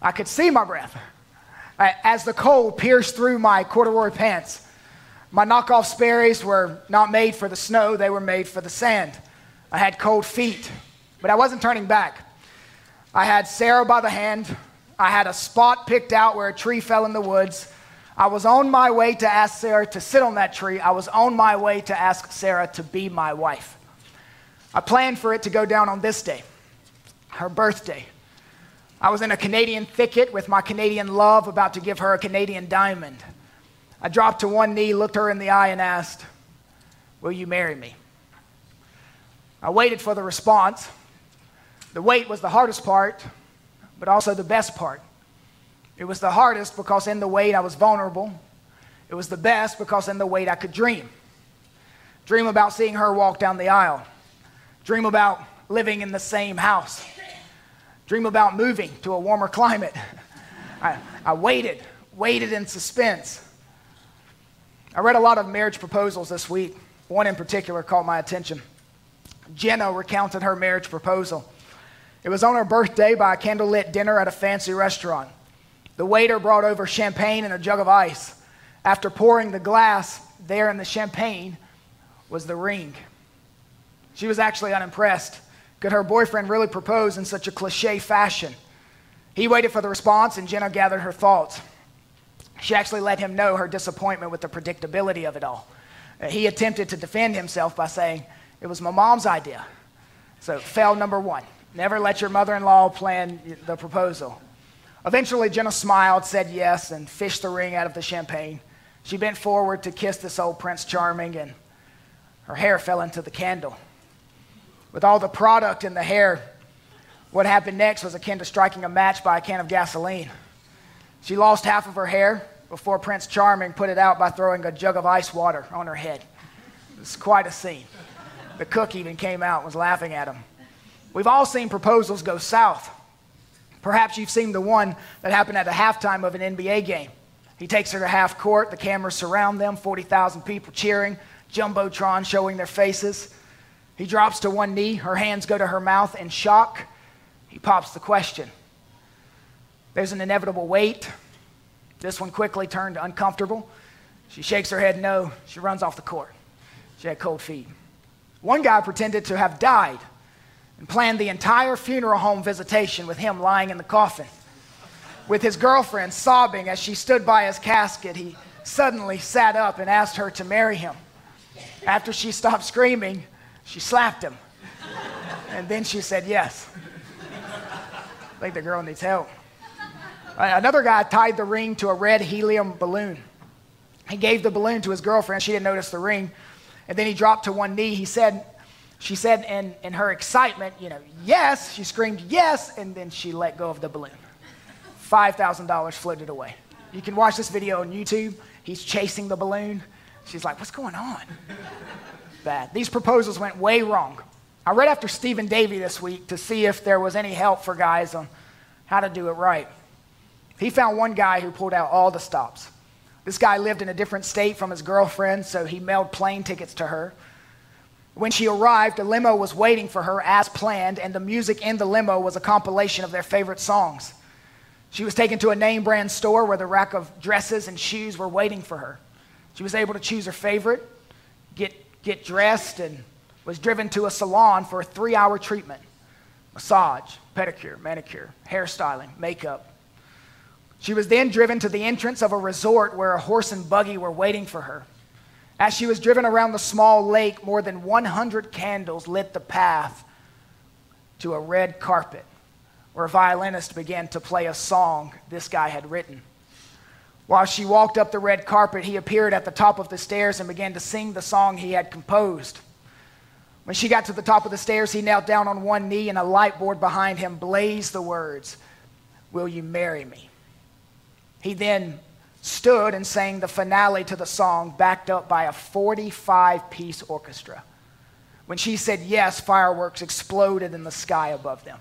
I could see my breath as the cold pierced through my corduroy pants. My knockoff Sperry's were not made for the snow, they were made for the sand. I had cold feet, but I wasn't turning back. I had Sarah by the hand. I had a spot picked out where a tree fell in the woods. I was on my way to ask Sarah to sit on that tree. I was on my way to ask Sarah to be my wife. I planned for it to go down on this day, her birthday. I was in a Canadian thicket with my Canadian love, about to give her a Canadian diamond. I dropped to one knee, looked her in the eye, and asked, Will you marry me? I waited for the response. The wait was the hardest part, but also the best part. It was the hardest because in the wait I was vulnerable. It was the best because in the wait I could dream. Dream about seeing her walk down the aisle. Dream about living in the same house. Dream about moving to a warmer climate. I, I waited, waited in suspense. I read a lot of marriage proposals this week. One in particular caught my attention. Jenna recounted her marriage proposal. It was on her birthday by a candlelit dinner at a fancy restaurant. The waiter brought over champagne and a jug of ice. After pouring the glass, there in the champagne was the ring. She was actually unimpressed. Could her boyfriend really propose in such a cliche fashion? He waited for the response, and Jenna gathered her thoughts. She actually let him know her disappointment with the predictability of it all. Uh, he attempted to defend himself by saying, It was my mom's idea. So, fail number one. Never let your mother in law plan the proposal. Eventually, Jenna smiled, said yes, and fished the ring out of the champagne. She bent forward to kiss this old Prince Charming, and her hair fell into the candle with all the product in the hair. What happened next was akin to striking a match by a can of gasoline. She lost half of her hair before Prince Charming put it out by throwing a jug of ice water on her head. It was quite a scene. The cook even came out and was laughing at him. We've all seen proposals go south. Perhaps you've seen the one that happened at the halftime of an NBA game. He takes her to half court, the cameras surround them, 40,000 people cheering, Jumbotron showing their faces. He drops to one knee, her hands go to her mouth in shock. He pops the question. There's an inevitable wait. This one quickly turned uncomfortable. She shakes her head no. She runs off the court. She had cold feet. One guy pretended to have died and planned the entire funeral home visitation with him lying in the coffin. With his girlfriend sobbing as she stood by his casket, he suddenly sat up and asked her to marry him. After she stopped screaming, she slapped him. And then she said yes. I think the girl needs help. Uh, another guy tied the ring to a red helium balloon. He gave the balloon to his girlfriend. She didn't notice the ring. And then he dropped to one knee. He said, she said in, in her excitement, you know, yes. She screamed, yes. And then she let go of the balloon. $5,000 floated away. You can watch this video on YouTube. He's chasing the balloon. She's like, what's going on? These proposals went way wrong. I read after Stephen Davey this week to see if there was any help for guys on how to do it right. He found one guy who pulled out all the stops. This guy lived in a different state from his girlfriend, so he mailed plane tickets to her. When she arrived, a limo was waiting for her as planned, and the music in the limo was a compilation of their favorite songs. She was taken to a name brand store where the rack of dresses and shoes were waiting for her. She was able to choose her favorite, get dressed, and was driven to a salon for a three hour treatment massage, pedicure, manicure, hairstyling, makeup. She was then driven to the entrance of a resort where a horse and buggy were waiting for her. As she was driven around the small lake, more than 100 candles lit the path to a red carpet where a violinist began to play a song this guy had written. While she walked up the red carpet, he appeared at the top of the stairs and began to sing the song he had composed. When she got to the top of the stairs, he knelt down on one knee, and a light board behind him blazed the words, Will you marry me? He then stood and sang the finale to the song, backed up by a 45 piece orchestra. When she said yes, fireworks exploded in the sky above them.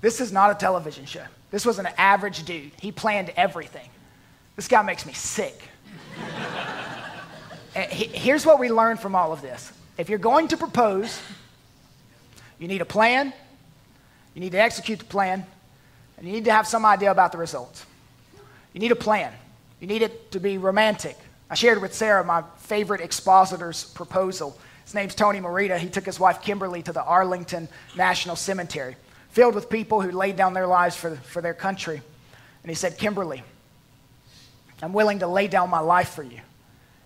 This is not a television show. This was an average dude. He planned everything. This guy makes me sick. Here's what we learn from all of this if you're going to propose, you need a plan, you need to execute the plan, And you need to have some idea about the results. You need a plan. You need it to be romantic. I shared with Sarah my favorite expositor's proposal. His name's Tony Merida. He took his wife Kimberly to the Arlington National Cemetery, filled with people who laid down their lives for, for their country. And he said, Kimberly, I'm willing to lay down my life for you.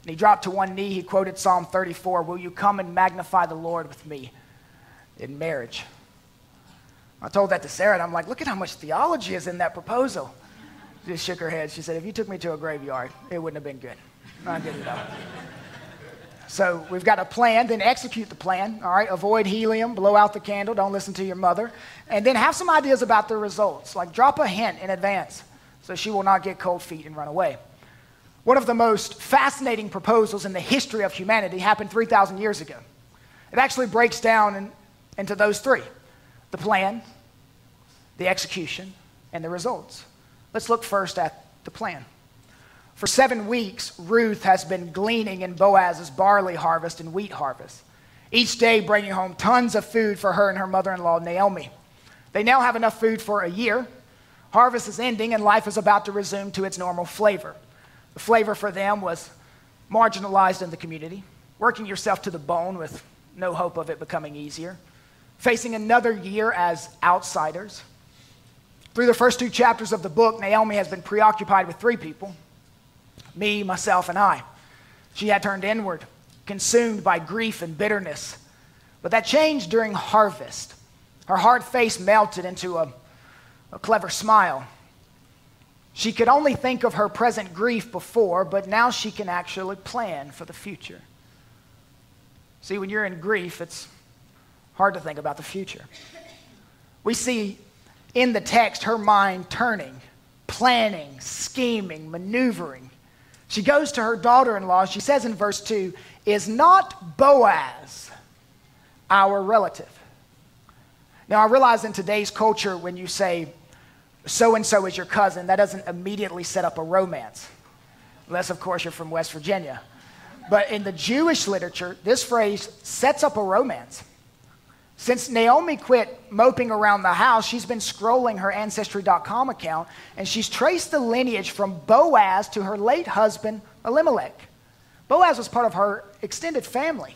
And he dropped to one knee. He quoted Psalm 34 Will you come and magnify the Lord with me in marriage? I told that to Sarah, and I'm like, look at how much theology is in that proposal. She just shook her head. She said, if you took me to a graveyard, it wouldn't have been good. Not good at. So we've got a plan, then execute the plan. All right, avoid helium, blow out the candle, don't listen to your mother, and then have some ideas about the results. Like drop a hint in advance so she will not get cold feet and run away. One of the most fascinating proposals in the history of humanity happened 3,000 years ago. It actually breaks down in, into those three the plan, the execution, and the results. Let's look first at the plan. For seven weeks, Ruth has been gleaning in Boaz's barley harvest and wheat harvest, each day bringing home tons of food for her and her mother in law, Naomi. They now have enough food for a year. Harvest is ending, and life is about to resume to its normal flavor. The flavor for them was marginalized in the community, working yourself to the bone with no hope of it becoming easier, facing another year as outsiders. Through the first two chapters of the book, Naomi has been preoccupied with three people me, myself, and I. She had turned inward, consumed by grief and bitterness. But that changed during harvest. Her hard face melted into a, a clever smile. She could only think of her present grief before, but now she can actually plan for the future. See, when you're in grief, it's hard to think about the future. We see in the text her mind turning, planning, scheming, maneuvering. She goes to her daughter in law. She says in verse 2 Is not Boaz our relative? Now, I realize in today's culture, when you say so and so is your cousin, that doesn't immediately set up a romance. Unless, of course, you're from West Virginia. But in the Jewish literature, this phrase sets up a romance. Since Naomi quit moping around the house, she's been scrolling her Ancestry.com account and she's traced the lineage from Boaz to her late husband, Elimelech. Boaz was part of her extended family.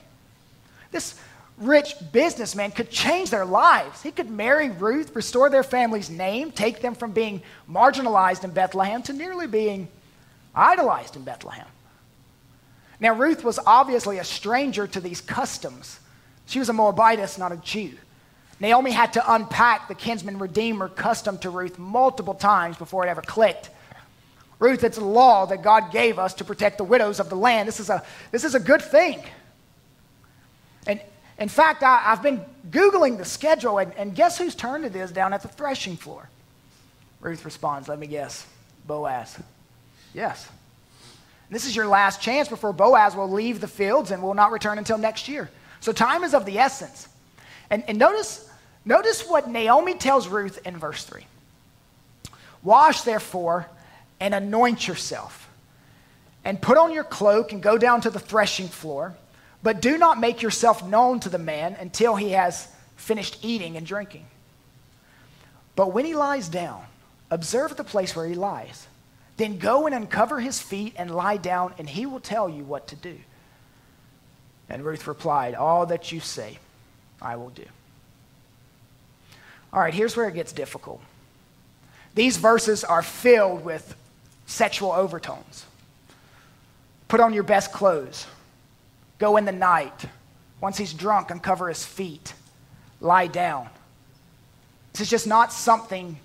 This rich businessman could change their lives. He could marry Ruth, restore their family's name, take them from being marginalized in Bethlehem to nearly being idolized in Bethlehem. Now, Ruth was obviously a stranger to these customs. She was a Moabitess, not a Jew. Naomi had to unpack the kinsman redeemer custom to Ruth multiple times before it ever clicked. Ruth, it's a law that God gave us to protect the widows of the land. This is a, this is a good thing. In fact, I, have been Googling the schedule, and, and guess whose turn it is down at the threshing floor? Ruth responds, Let me guess, Boaz. Yes. And this is your last chance before Boaz will leave the fields and will not return until next year. So time is of the essence. And, and notice, notice what Naomi tells Ruth in verse 3 Wash, therefore, and anoint yourself, and put on your cloak and go down to the threshing floor. But do not make yourself known to the man until he has finished eating and drinking. But when he lies down, observe the place where he lies. Then go and uncover his feet and lie down, and he will tell you what to do. And Ruth replied, All that you say, I will do. All right, here's where it gets difficult. These verses are filled with sexual overtones. Put on your best clothes. Go in the night. Once he's drunk, uncover his feet. Lie down. This is just not something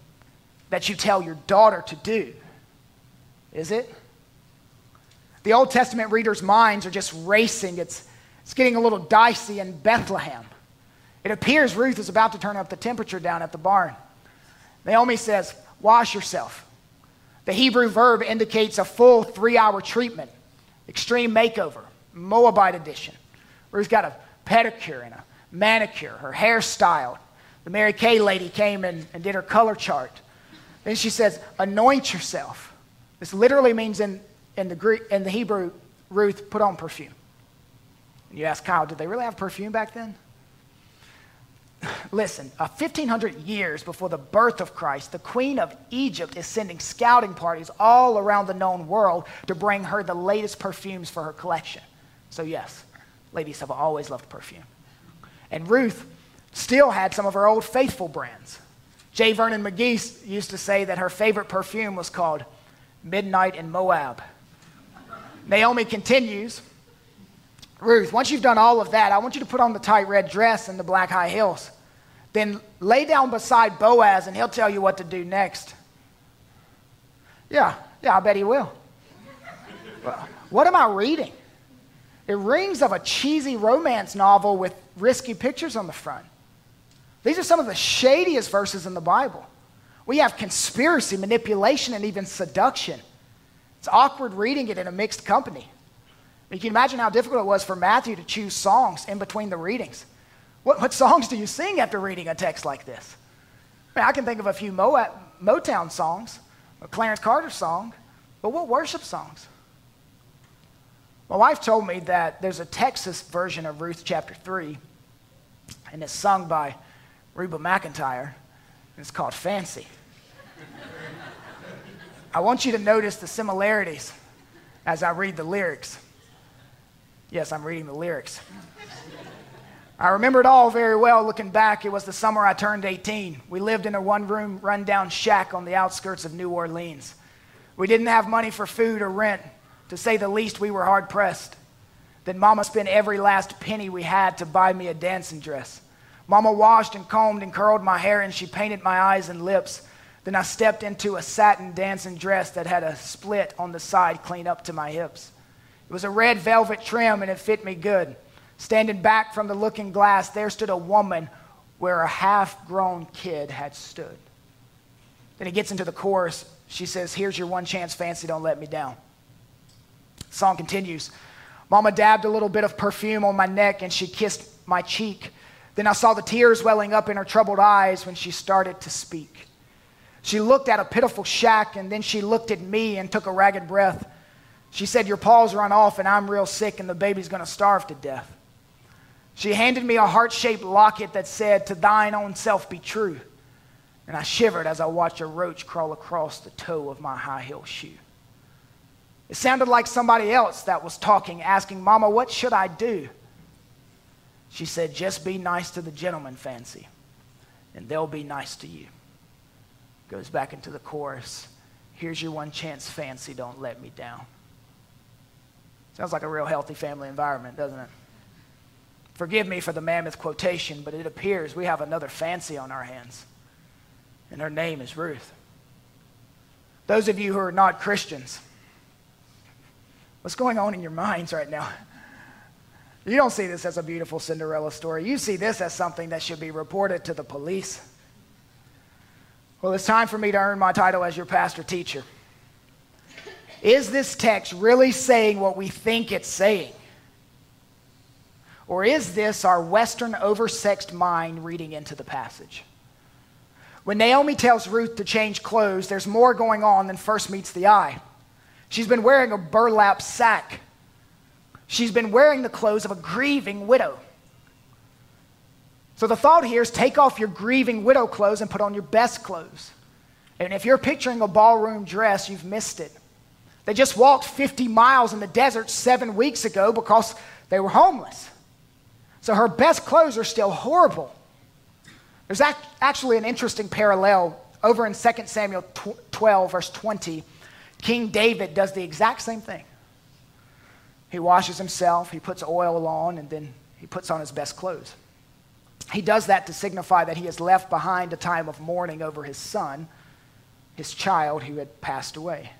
that you tell your daughter to do, is it? The Old Testament readers' minds are just racing. It's, it's getting a little dicey in Bethlehem. It appears Ruth is about to turn up the temperature down at the barn. Naomi says, Wash yourself. The Hebrew verb indicates a full three hour treatment, extreme makeover. Moabite edition. Ruth got a pedicure and a manicure, her hairstyle. The Mary Kay lady came and, and did her color chart. Then she says, anoint yourself. This literally means in, in, the Greek, in the Hebrew, Ruth, put on perfume. And you ask Kyle, did they really have perfume back then? Listen, uh, 1,500 years before the birth of Christ, the queen of Egypt is sending scouting parties all around the known world to bring her the latest perfumes for her collection. So, yes, ladies have always loved perfume. And Ruth still had some of her old faithful brands. J. Vernon McGee used to say that her favorite perfume was called Midnight in Moab. Naomi continues Ruth, once you've done all of that, I want you to put on the tight red dress and the black high heels. Then lay down beside Boaz and he'll tell you what to do next. Yeah, yeah, I bet he will. what am I reading? It rings of a cheesy romance novel with risky pictures on the front. These are some of the shadiest verses in the Bible. We have conspiracy, manipulation, and even seduction. It's awkward reading it in a mixed company. You can imagine how difficult it was for Matthew to choose songs in between the readings. What, what songs do you sing after reading a text like this? I, mean, I can think of a few Moab, Motown songs, a Clarence Carter song, but what worship songs? My wife told me that there's a Texas version of Ruth chapter 3, and it's sung by Reba McEntire, and it's called Fancy. I want you to notice the similarities as I read the lyrics. Yes, I'm reading the lyrics. I remember it all very well looking back. It was the summer I turned 18. We lived in a one room, run-down shack on the outskirts of New Orleans. We didn't have money for food or rent. To say the least, we were hard pressed. Then Mama spent every last penny we had to buy me a dancing dress. Mama washed and combed and curled my hair, and she painted my eyes and lips. Then I stepped into a satin dancing dress that had a split on the side clean up to my hips. It was a red velvet trim and it fit me good. Standing back from the looking glass, there stood a woman where a half grown kid had stood. Then he gets into the chorus. She says, Here's your one chance, fancy, don't let me down. Song continues. Mama dabbed a little bit of perfume on my neck and she kissed my cheek. Then I saw the tears welling up in her troubled eyes when she started to speak. She looked at a pitiful shack and then she looked at me and took a ragged breath. She said, Your paws run off, and I'm real sick, and the baby's to starve to death. She handed me a heart shaped locket that said, To thine own self be true. And I shivered as I watched a roach crawl across the toe of my high heel shoe. It sounded like somebody else that was talking, asking, Mama, what should I do? She said, Just be nice to the gentleman, Fancy, and they'll be nice to you. Goes back into the chorus. Here's your one chance, Fancy, don't let me down. Sounds like a real healthy family environment, doesn't it? Forgive me for the mammoth quotation, but it appears we have another fancy on our hands, and her name is Ruth. Those of you who are not Christians, what's going on in your minds right now? You don't see this as a beautiful Cinderella story. You see this as something that should be reported to the police. Well, it's time for me to earn my title as your pastor teacher. Is this text really saying what we think it's saying? Or is this our Western oversexed mind reading into the passage? When Naomi tells Ruth to change clothes, there's more going on than first meets the eye. She's been wearing a burlap sack. She's been wearing the clothes of a grieving widow. So the thought here is take off your grieving widow clothes and put on your best clothes. And if you're picturing a ballroom dress, you've missed it. They just walked 50 miles in the desert seven weeks ago because they were homeless. So her best clothes are still horrible. There's actually an interesting parallel over in 2 Samuel 12, verse 20. King David does the exact same thing. He washes himself, he puts oil on, and then he puts on his best clothes. He does that to signify that he has left behind a time of mourning over his son, his child who had passed away.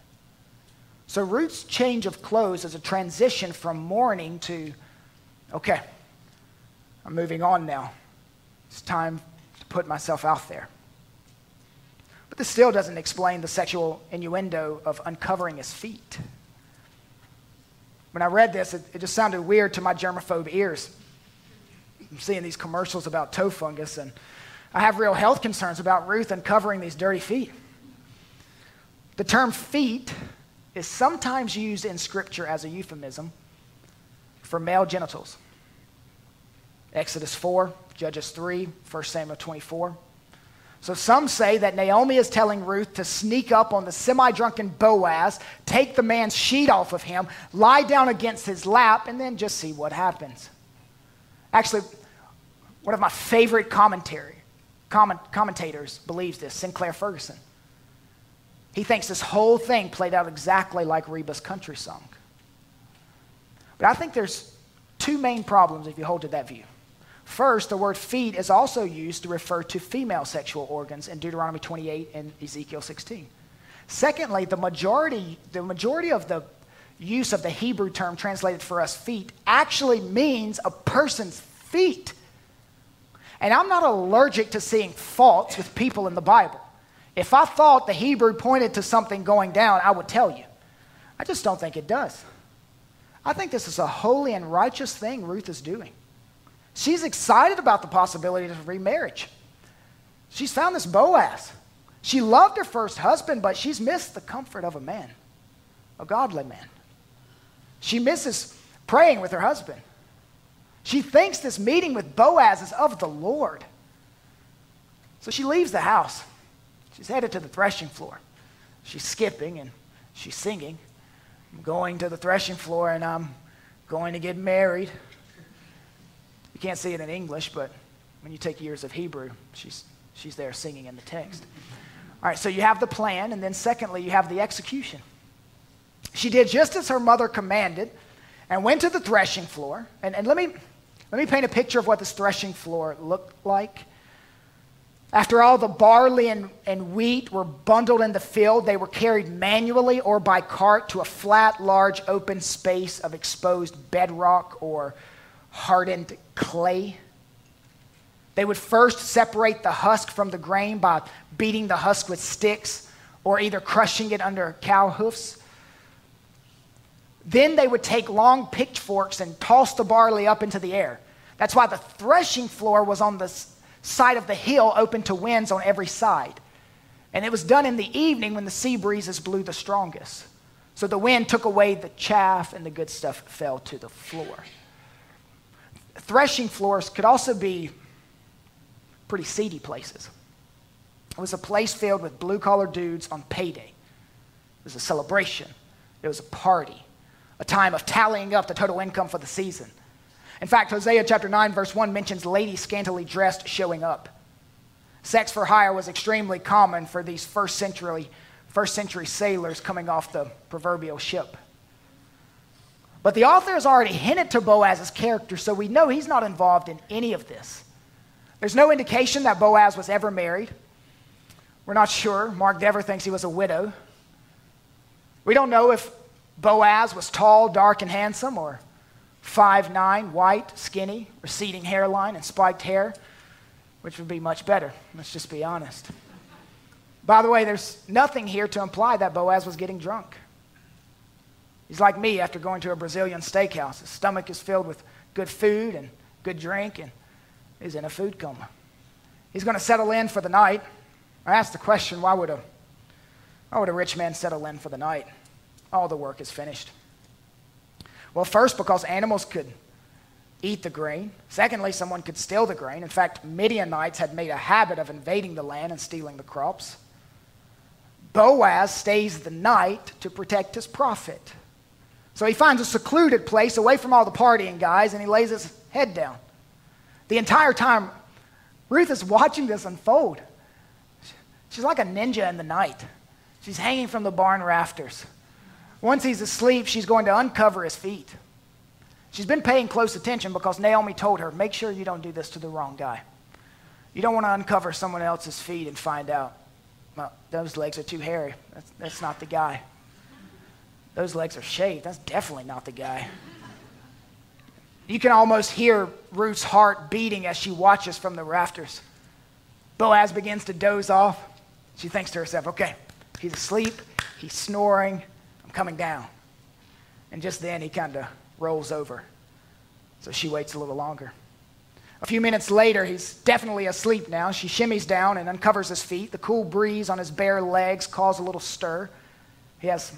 So Ruth's change of clothes is a transition from mourning to, okay, I'm moving on now. It's time to put myself out there. But this still doesn't explain the sexual innuendo of uncovering his feet. When I read this, it, it just sounded weird to my germaphobe ears. I'm seeing these commercials about toe fungus, and I have real health concerns about Ruth uncovering these dirty feet. The term feet is sometimes used in Scripture as a euphemism for male genitals. Exodus 4, Judges 3, 1 Samuel 24. So some say that Naomi is telling Ruth to sneak up on the semi drunken Boaz, take the man's sheet off of him, lie down against his lap, and then just see what happens. Actually, one of my favorite commentary, comment, commentators believes this, Sinclair Ferguson. He thinks this whole thing played out exactly like Reba's country song. But I think there's two main problems if you hold to that view. First, the word feet is also used to refer to female sexual organs in Deuteronomy 28 and Ezekiel 16. Secondly, the majority, the majority of the use of the Hebrew term translated for us feet actually means a person's feet. And I'm not allergic to seeing faults with people in the Bible. If I thought the Hebrew pointed to something going down, I would tell you. I just don't think it does. I think this is a holy and righteous thing Ruth is doing. She's excited about the possibility of remarriage. She's found this Boaz. She loved her first husband, but she's missed the comfort of a man, a godly man. She misses praying with her husband. She thinks this meeting with Boaz is of the Lord. So she leaves the house. She's headed to the threshing floor. She's skipping and she's singing. I'm going to the threshing floor and I'm going to get married. You can't see it in English, but when you take years of Hebrew, she's, she's there singing in the text. All right, so you have the plan, and then secondly, you have the execution. She did just as her mother commanded and went to the threshing floor. And, and let, me, let me paint a picture of what this threshing floor looked like. After all the barley and, and wheat were bundled in the field, they were carried manually or by cart to a flat, large, open space of exposed bedrock or hardened clay. They would first separate the husk from the grain by beating the husk with sticks or either crushing it under cow hoofs. Then they would take long pitchforks and toss the barley up into the air. That's why the threshing floor was on the side of the hill open to winds on every side. And it was done in the evening when the sea breezes blew the strongest. So the wind took away the chaff and the good stuff fell to the floor threshing floors could also be pretty seedy places. It was a place filled with blue collar dudes on payday. It was a celebration, it was a party, a time of tallying up the total income for the season. In fact, Hosea chapter 9, verse 1 mentions ladies scantily dressed showing up. Sex for hire was extremely common for these first century, first century sailors coming off the proverbial ship. But the author has already hinted to Boaz's character, so we know he's not involved in any of this. There's no indication that Boaz was ever married. We're not sure. Mark Dever thinks he was a widow. We don't know if Boaz was tall, dark, and handsome, or five nine, white, skinny, receding hairline, and spiked hair, which would be much better. Let's just be honest. By the way, there's nothing here to imply that Boaz was getting drunk. He's like me after going to a Brazilian steakhouse. His stomach is filled with good food and good drink, and he's in a food coma. He's going to settle in for the night. I asked the question why would, a, why would a rich man settle in for the night? All the work is finished. Well, first, because animals could eat the grain. Secondly, someone could steal the grain. In fact, Midianites had made a habit of invading the land and stealing the crops. Boaz stays the night to protect his profit. So he finds a secluded place away from all the partying guys and he lays his head down. The entire time, Ruth is watching this unfold. She's like a ninja in the night. She's hanging from the barn rafters. Once he's asleep, she's going to uncover his feet. She's been paying close attention because Naomi told her, make sure you don't do this to the wrong guy. You don't want to uncover someone else's feet and find out, well, those legs are too hairy. That's, that's not the guy. Those legs are shaved. That's definitely not the guy. You can almost hear Ruth's heart beating as she watches from the rafters. Boaz begins to doze off. She thinks to herself, okay, he's asleep, he's snoring, I'm coming down. And just then he kind of rolls over. So she waits a little longer. A few minutes later, he's definitely asleep now. She shimmies down and uncovers his feet. The cool breeze on his bare legs causes a little stir. He has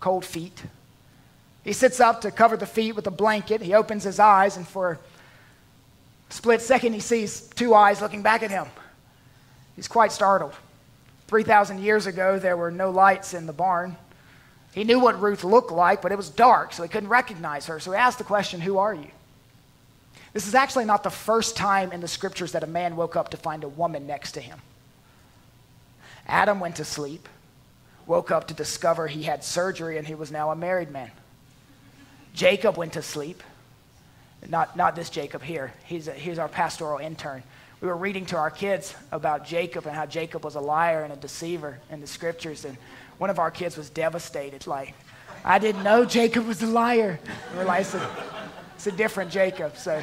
cold feet. He sits up to cover the feet with a blanket. He opens his eyes, and for a Split second, he sees two eyes looking back at him. He's quite startled. 3,000 years ago, there were no lights in the barn. He knew what Ruth looked like, but it was dark, so he couldn't recognize her. So he asked the question, Who are you? This is actually not the first time in the scriptures that a man woke up to find a woman next to him. Adam went to sleep, woke up to discover he had surgery and he was now a married man. Jacob went to sleep. Not, not this Jacob here. He's, a, he's our pastoral intern. We were reading to our kids about Jacob and how Jacob was a liar and a deceiver in the scriptures. And one of our kids was devastated. Like, I didn't know Jacob was a liar. And we're like, it's a, it's a different Jacob. So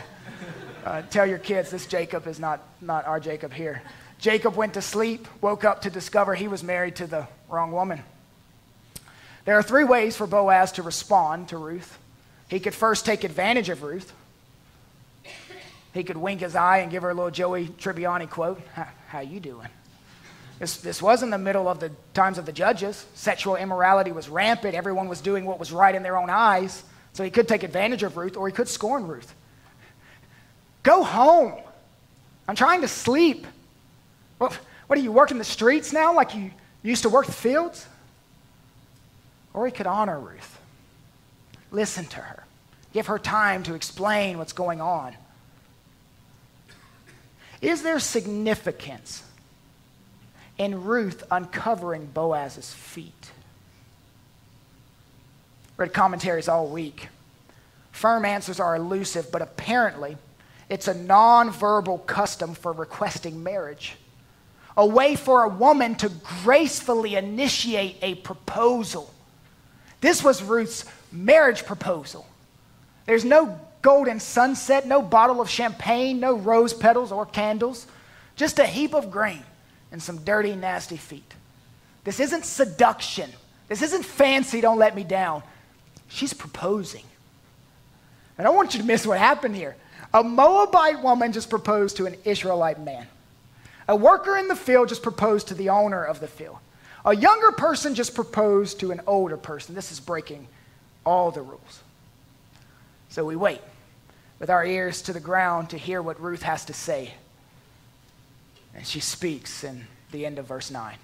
uh, tell your kids this Jacob is not, not our Jacob here. Jacob went to sleep, woke up to discover he was married to the wrong woman. There are three ways for Boaz to respond to Ruth. He could first take advantage of Ruth. He could wink his eye and give her a little Joey Tribbiani quote. How, you doing? This, this was in the middle of the times of the judges. Sexual immorality was rampant. Everyone was doing what was right in their own eyes. So he could take advantage of Ruth or he could scorn Ruth. Go home. I'm trying to sleep. What, what are you working the streets now like you used to work the fields? Or he could honor Ruth. Listen to her. Give her time to explain what's going on. Is there significance in Ruth uncovering Boaz's feet? Read commentaries all week. Firm answers are elusive, but apparently it's a nonverbal custom for requesting marriage, a way for a woman to gracefully initiate a proposal. This was Ruth's marriage proposal. There's no golden sunset, no bottle of champagne, no rose petals or candles, just a heap of grain and some dirty, nasty feet. This isn't seduction. This isn't fancy, don't let me down. She's proposing. And I don't want you to miss what happened here. A Moabite woman just proposed to an Israelite man. A worker in the field just proposed to the owner of the field. A younger person just proposed to an older person. This is breaking all the rules. So we wait with our ears to the ground to hear what Ruth has to say. And she speaks in the end of verse 9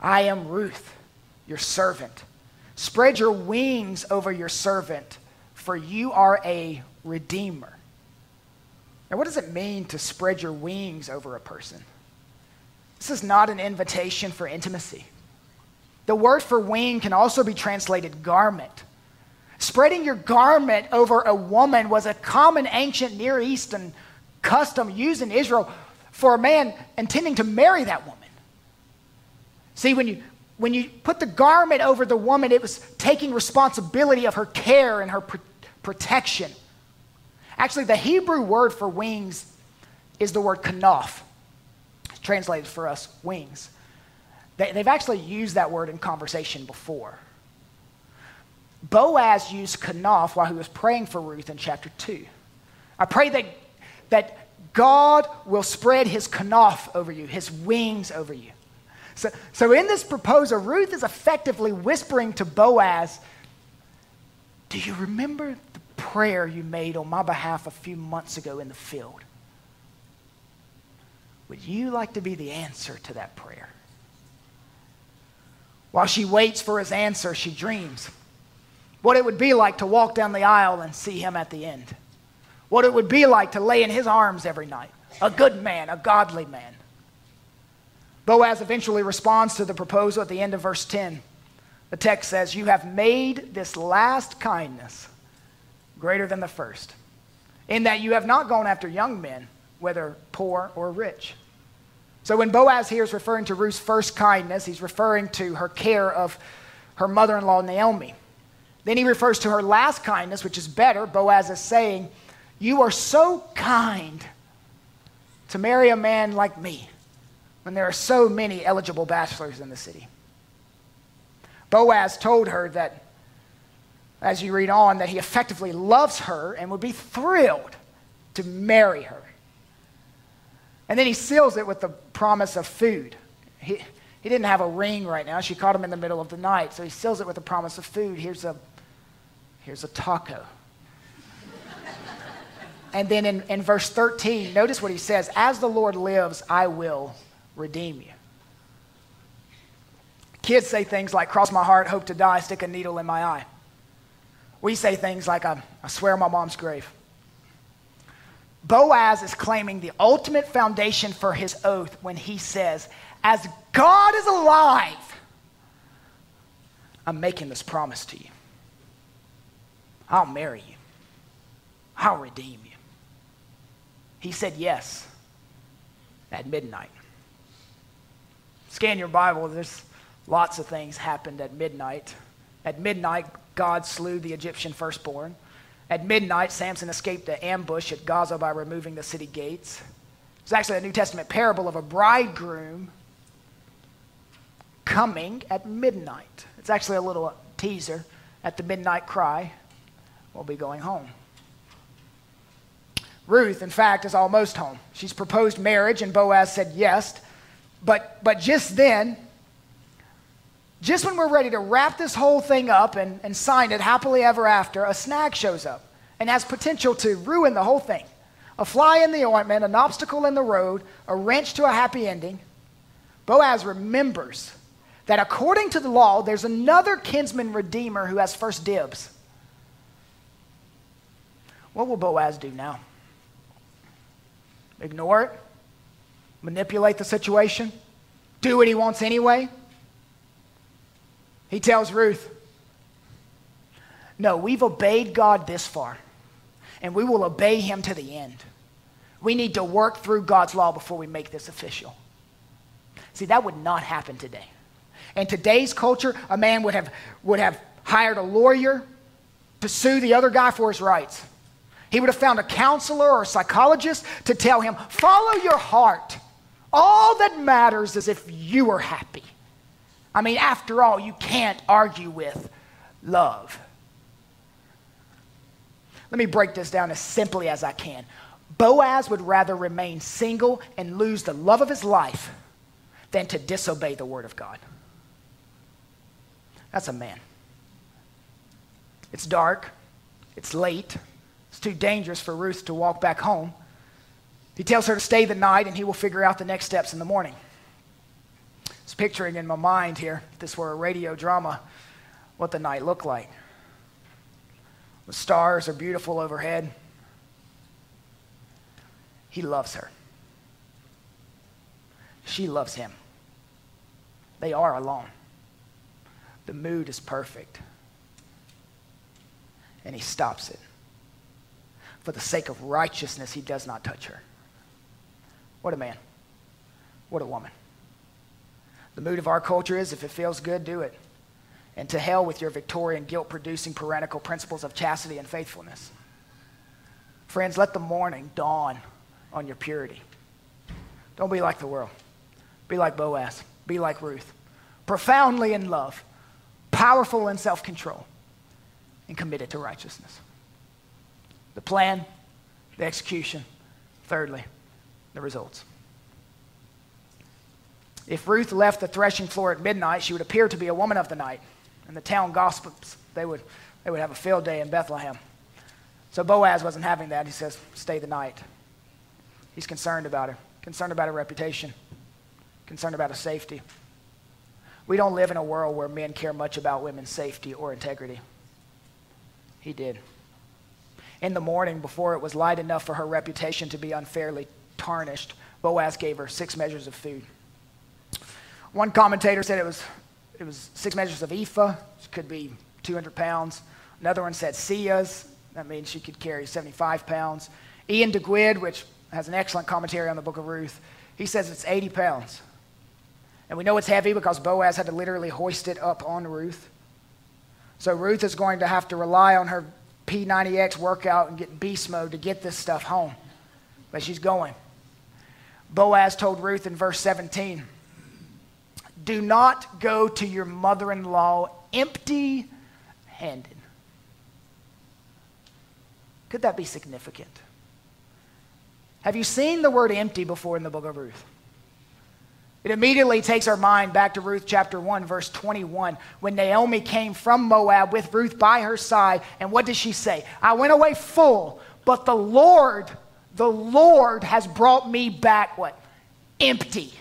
I am Ruth, your servant. Spread your wings over your servant, for you are a redeemer. Now, what does it mean to spread your wings over a person? This is not an invitation for intimacy. The word for wing can also be translated garment. Spreading your garment over a woman was a common ancient Near Eastern custom used in Israel for a man intending to marry that woman. See, when you, when you put the garment over the woman, it was taking responsibility of her care and her pr- protection. Actually, the Hebrew word for wings is the word kanaf, translated for us wings. They, they've actually used that word in conversation before. Boaz used kanaf while he was praying for Ruth in chapter 2. I pray that, that God will spread his kanaf over you, his wings over you. So, so in this proposal, Ruth is effectively whispering to Boaz, Do you remember prayer you made on my behalf a few months ago in the field? Would you like to be the answer to that prayer? While she waits for his answer, she dreams what it would be like to walk down the aisle and see him at the end, what it would be like to lay in his arms every night. A good man, a godly man. Boaz eventually responds to the proposal at the end of verse 10. The text says, You have made this last kindness greater than the first, in that you have not gone after young men, whether poor or rich. So when Boaz here is referring to Ruth's first kindness, he's referring to her care of her mother in law, Naomi. Then he refers to her last kindness, which is better. Boaz is saying, You are so kind to marry a man like me when there are so many eligible bachelors in the city. Boaz told her that, as you read on, that he effectively loves her and would be thrilled to marry her. And then he seals it with the promise of food. He, he didn't have a ring right now. She caught him in the middle of the night. So he seals it with the promise of food. Here's a Here's a taco. and then in, in verse 13, notice what he says As the Lord lives, I will redeem you. Kids say things like, cross my heart, hope to die, stick a needle in my eye. We say things like, I, swear on my mom's grave. Boaz is claiming the ultimate foundation for his oath when he says, As God is alive, I'm making this promise to you. I'll marry you, I'll redeem you. He said yes at midnight. Scan your Bible, there's lots of things happened at midnight. At midnight, God slew the Egyptian firstborn. At midnight, Samson escaped the ambush at Gaza by removing the city gates. It's actually a New Testament parable of a bridegroom coming at midnight. It's actually a little teaser at the midnight cry. We'll be going home. Ruth, in fact, is almost home. She's proposed marriage, and Boaz said yes. But, but just then, just when we're ready to wrap this whole thing up and, and sign it happily ever after, a snag shows up and has potential to ruin the whole thing. A fly in the ointment, an obstacle in the road, a wrench to a happy ending. Boaz remembers that according to the law, there's another kinsman redeemer who has first dibs. What will Boaz do now? Ignore it? Manipulate the situation? Do what he wants anyway? He tells Ruth, No, we've obeyed God this far, and we will obey him to the end. We need to work through God's law before we make this official. See, that would not happen today. In today's culture, a man would have, would have hired a lawyer to sue the other guy for his rights. He would have found a counselor or a psychologist to tell him, follow your heart. All that matters is if you are happy. I mean, after all, you can't argue with love. Let me break this down as simply as I can. Boaz would rather remain single and lose the love of his life than to disobey the word of God. That's a man. It's dark, it's late, it's too dangerous for Ruth to walk back home. He tells her to stay the night and he will figure out the next steps in the morning was picturing in my mind here, if this were a radio drama, what the night looked like. The stars are beautiful overhead. He loves her. She loves him. They are alone. The mood is perfect. And he stops it. For the sake of righteousness, he does not touch her. What a man. What a woman. The mood of our culture is if it feels good, do it. And to hell with your Victorian guilt producing parental principles of chastity and faithfulness. Friends, let the morning dawn on your purity. Don't be like the world. Be like Boaz. Be like Ruth. Profoundly in love, powerful in self control, and committed to righteousness. The plan, the execution. Thirdly, the results. If Ruth left the threshing floor at midnight, she would appear to be a woman of the night. And the town gossips, they would, they would have a field day in Bethlehem. So Boaz wasn't having that. He says, stay the night. He's concerned about her, concerned about her reputation, concerned about her safety. We don't live in a world where men care much about women's safety or integrity. He did. In the morning, before it was light enough for her reputation to be unfairly tarnished, Boaz gave her six measures of food. One commentator said it was, it was six measures of ephah, which could be 200 pounds. Another one said seahs, that means she could carry 75 pounds. Iain Duguid, which has an excellent commentary on the book of Ruth, he says it's 80 pounds. And we know it's heavy because Boaz had to literally hoist it up on Ruth. So Ruth is going to have to rely on her P90X workout and get beast mode to get this stuff home. But she's going. Boaz told Ruth in verse 17, do not go to your mother in law empty handed. Could that be significant? Have you seen the word empty before in the book of Ruth? It immediately takes our mind back to Ruth chapter 1, verse 21, when Naomi came from Moab with Ruth by her side. And what does she say? I went away full, But the Lord, the Lord has brought me back what? Empty.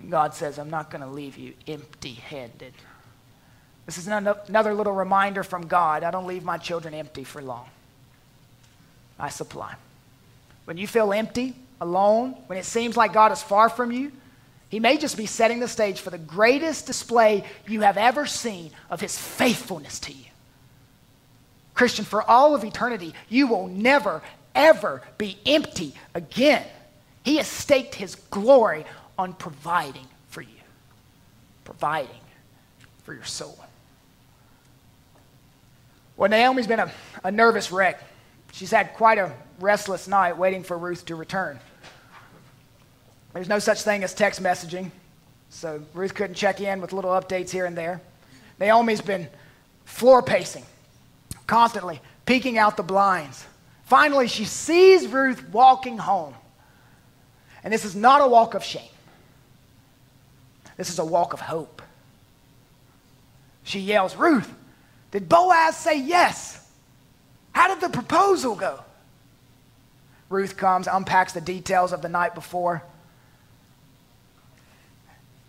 And God says, I'm not going to leave you empty handed. This is another little reminder from God. I don't leave my children empty for long. I supply. When you feel empty, alone, when it seems like God is far from you, He may just be setting the stage for the greatest display you have ever seen of His faithfulness to you. Christian, for all of eternity, you will never, ever be empty again. He has staked His glory on providing for you, providing for your soul. Well, Naomi's been a, a nervous wreck. She's had quite a restless night waiting for Ruth to return. There's no such thing as text messaging, so Ruth couldn't check in with little updates here and there. Naomi's been floor pacing, constantly peeking out the blinds. Finally, she sees Ruth walking home. And this is not a walk of shame, this is a walk of hope. She yells, Ruth, did Boaz say yes? How did the proposal go? Ruth comes, unpacks the details of the night before.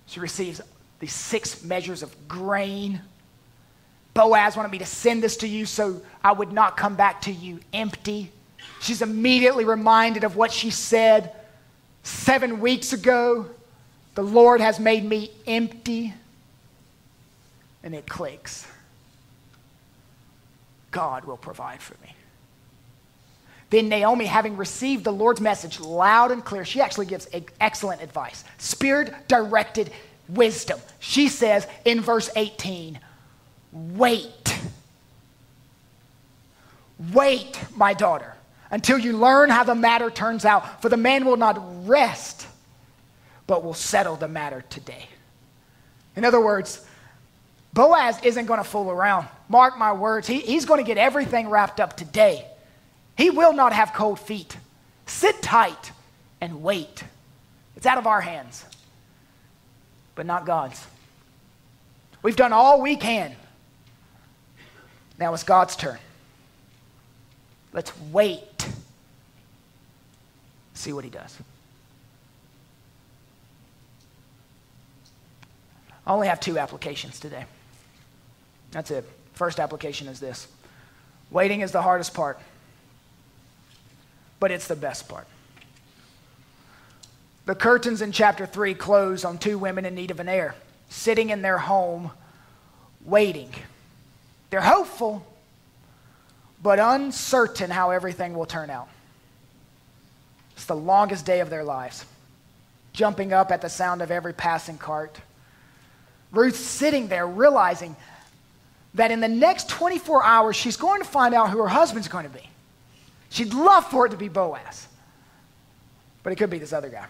She receives these six measures of grain. Boaz wanted me to send this to you so I would not come back to you empty. She's immediately reminded of what she said seven weeks ago. The Lord has made me empty. And it clicks. God will provide for me. Then Naomi, having received the Lord's message loud and clear, she actually gives excellent advice, spirit directed wisdom. She says in verse 18, Wait. Wait, my daughter, until you learn how the matter turns out, for the man will not rest, but will settle the matter today. In other words, Boaz isn't going to fool around. Mark my words, he, he's going to get everything wrapped up today. He will not have cold feet. Sit tight and wait. It's out of our hands, but not God's. We've done all we can. Now it's God's turn. Let's wait. See what he does. I only have two applications today. That's it. First application is this waiting is the hardest part, but it's the best part. The curtains in chapter 3 close on two women in need of an heir, sitting in their home, waiting. They're hopeful, but uncertain how everything will turn out. It's the longest day of their lives, jumping up at the sound of every passing cart. Ruth sitting there realizing that in the next 24 hours, she's going to find out who her husband's going to be. She'd love for it to be Boaz, but it could be this other guy.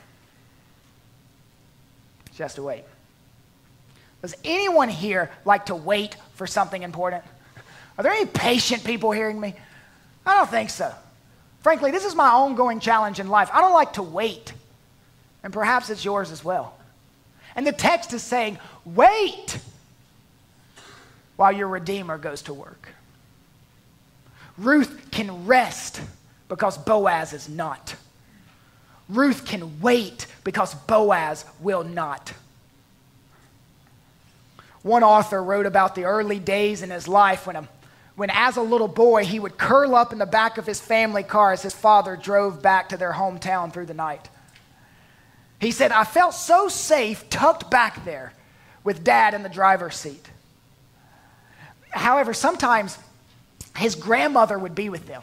She has to wait. Does anyone here like to wait for something important? Are there any patient people hearing me? I don't think so. Frankly, this is my ongoing challenge in life. I don't like to wait. And perhaps it's yours as well. And the text is saying, wait while your Redeemer goes to work. Ruth can rest because Boaz is not. Ruth can wait because Boaz will not. One author wrote about the early days in his life when, a, when, as a little boy, he would curl up in the back of his family car as his father drove back to their hometown through the night. He said, I felt so safe tucked back there with dad in the driver's seat. However, sometimes his grandmother would be with them.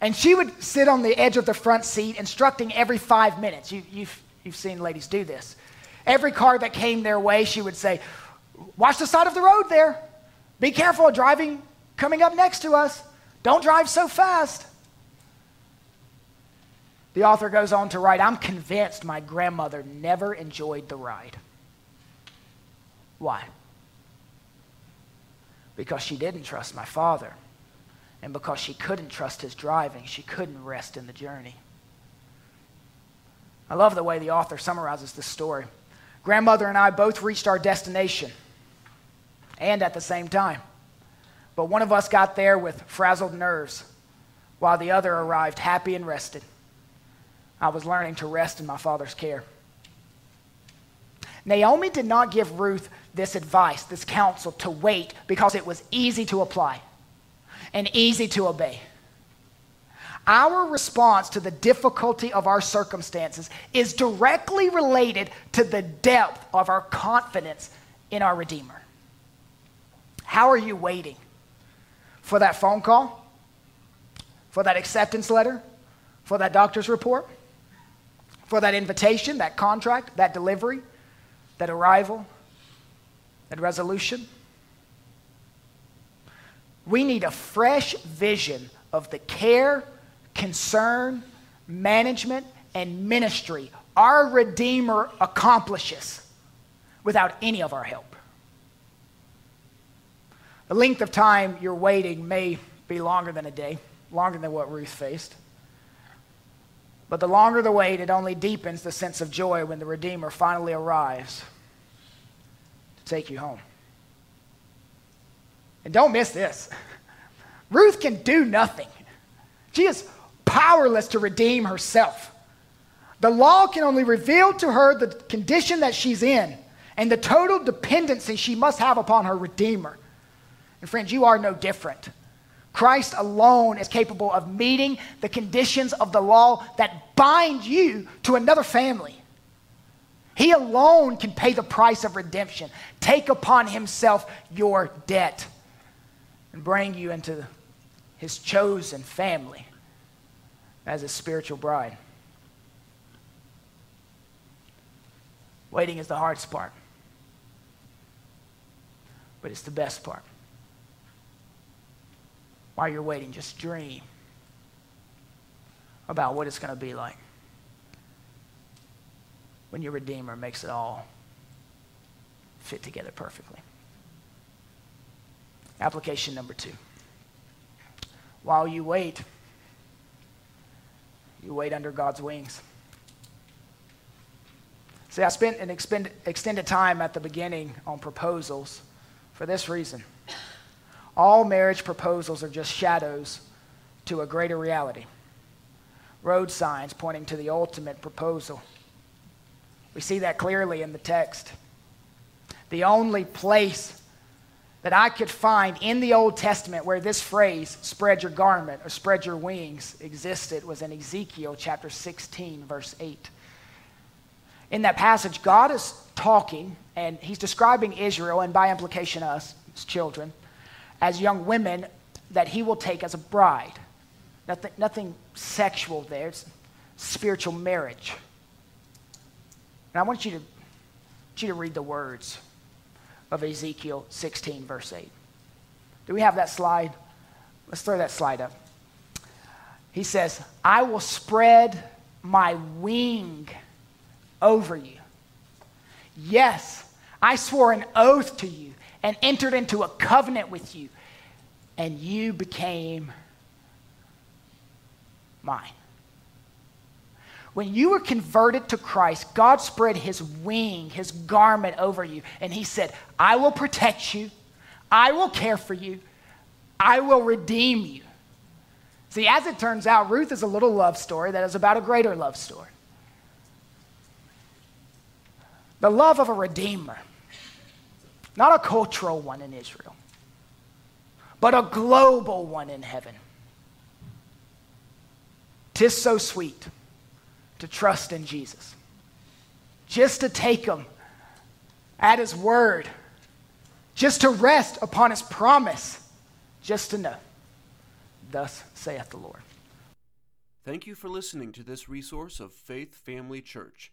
And she would sit on the edge of the front seat, instructing every five minutes. You, have you've, you've seen ladies do this. Every car that came their way, she would say, Watch the side of the road there. Be careful driving coming up next to us. Don't drive so fast. The author goes on to write I'm convinced my grandmother never enjoyed the ride. Why? because she didn't trust my father. And because she couldn't trust his driving, she couldn't rest in the journey. I love the way the author summarizes this story. Grandmother and I both reached our destination, and at the same time. But one of us got there with frazzled nerves, while the other arrived happy and rested. I was learning to rest in my father's care. Naomi did not give Ruth this advice, this counsel to wait because it was easy to apply and easy to obey. Our response to the difficulty of our circumstances is directly related to the depth of our confidence in our Redeemer. How are you waiting? For that phone call? For that acceptance letter? For that doctor's report? For that invitation, that contract, that delivery, that arrival, that resolution? We need a fresh vision of the care, concern, management, and ministry our Redeemer accomplishes without any of our help. The length of time you're waiting may be longer than a day, longer than what Ruth faced. But the longer the wait, it only deepens the sense of joy when the Redeemer finally arrives to take you home. And don't miss this Ruth can do nothing, she is powerless to redeem herself. The law can only reveal to her the condition that she's in and the total dependency she must have upon her Redeemer. And friends, you are no different. Christ alone is capable of meeting the conditions of the law that bind you to another family. He alone can pay the price of redemption, take upon himself your debt, and bring you into his chosen family as a spiritual bride. Waiting is the hardest part, but it's the best part while you're waiting, just dream about what it's going to be like when your Redeemer makes it all fit together perfectly. Application number two. While you wait, you wait under God's wings. See, I spent an extended time at the beginning on proposals for this reason. All marriage proposals are just shadows to a greater reality. Road signs pointing to the ultimate proposal. We see that clearly in the text. The only place that I could find in the Old Testament where this phrase, spread your garment or spread your wings, existed was in Ezekiel chapter 16, verse 8. In that passage, God is talking and he's describing Israel and by implication us, his children as young women that he will take as a bride. Nothing, nothing sexual there, it's spiritual marriage. And I want you to, want you to read the words of Ezekiel 16, verse 8. Do we have that slide? Let's throw that slide up. He says, I will spread my wing over you. Yes, I swore an oath to you and entered into a covenant with you, and you became mine. When you were converted to Christ, God spread his wing, his garment over you, and he said, I will protect you, I will care for you, I will redeem you. See, as it turns out, Ruth is a little love story that is about a greater love story. The love of a redeemer not a cultural one in Israel, but a global one in heaven. Tis so sweet to trust in Jesus, just to take him at his word, just to rest upon his promise, just to know, thus saith the Lord. Thank you for listening to this resource of Faith Family Church.